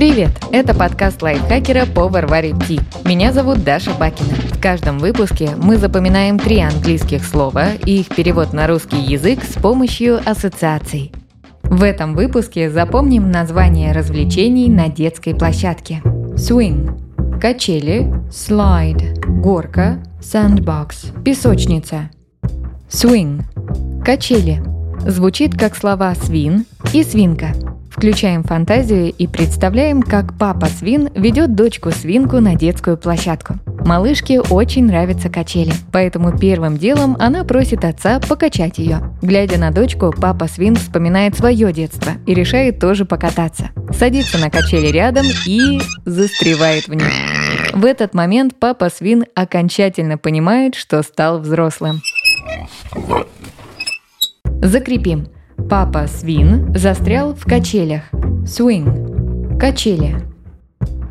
Привет! Это подкаст лайфхакера по Варваре Ти. Меня зовут Даша Бакина. В каждом выпуске мы запоминаем три английских слова и их перевод на русский язык с помощью ассоциаций. В этом выпуске запомним название развлечений на детской площадке. Swing – качели, slide – горка, sandbox – песочница. Swing – качели. Звучит как слова свин и свинка – Включаем фантазию и представляем, как папа свин ведет дочку свинку на детскую площадку. Малышке очень нравятся качели, поэтому первым делом она просит отца покачать ее. Глядя на дочку, папа свин вспоминает свое детство и решает тоже покататься. Садится на качели рядом и застревает в них. В этот момент папа свин окончательно понимает, что стал взрослым. Закрепим. Папа Свин застрял в качелях. Swing – качели.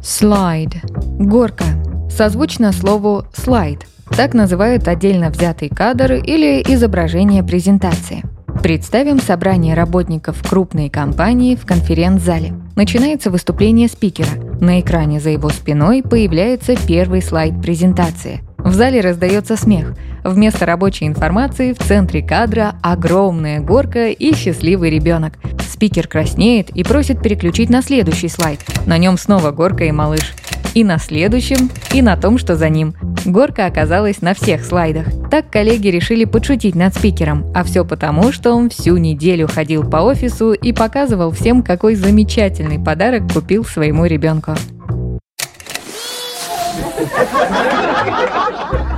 Slide – горка. Созвучно слову slide. Так называют отдельно взятый кадр или изображение презентации. Представим собрание работников крупной компании в конференц-зале. Начинается выступление спикера. На экране за его спиной появляется первый слайд презентации. В зале раздается смех. Вместо рабочей информации в центре кадра огромная горка и счастливый ребенок. Спикер краснеет и просит переключить на следующий слайд. На нем снова горка и малыш. И на следующем, и на том, что за ним. Горка оказалась на всех слайдах. Так коллеги решили подшутить над спикером, а все потому, что он всю неделю ходил по офису и показывал всем, какой замечательный подарок купил своему ребенку.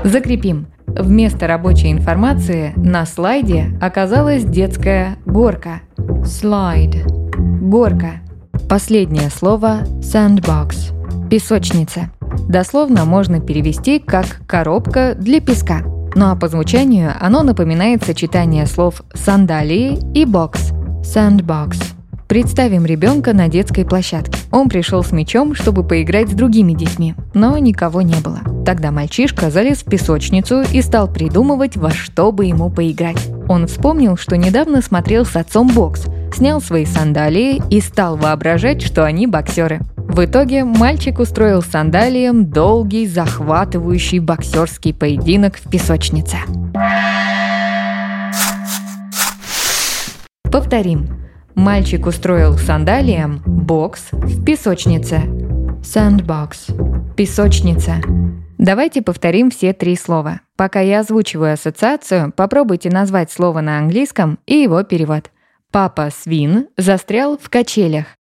Закрепим. Вместо рабочей информации на слайде оказалась детская горка. Slide. Горка. Последнее слово sandbox. Песочница. Дословно можно перевести как «коробка для песка». Ну а по звучанию оно напоминает сочетание слов «сандалии» и «бокс» – «sandbox». Представим ребенка на детской площадке. Он пришел с мячом, чтобы поиграть с другими детьми, но никого не было. Тогда мальчишка залез в песочницу и стал придумывать, во что бы ему поиграть. Он вспомнил, что недавно смотрел с отцом бокс, снял свои сандалии и стал воображать, что они боксеры. В итоге мальчик устроил сандалиям долгий, захватывающий боксерский поединок в песочнице. Повторим. Мальчик устроил сандалиям бокс в песочнице. Sandbox. Песочница. Давайте повторим все три слова. Пока я озвучиваю ассоциацию, попробуйте назвать слово на английском и его перевод. Папа свин застрял в качелях.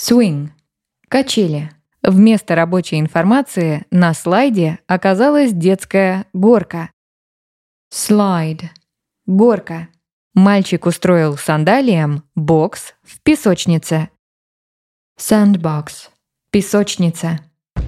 Swing. Качели. Вместо рабочей информации на слайде оказалась детская горка. Slide. Горка. Мальчик устроил сандалиям бокс в песочнице. Sandbox. Песочница.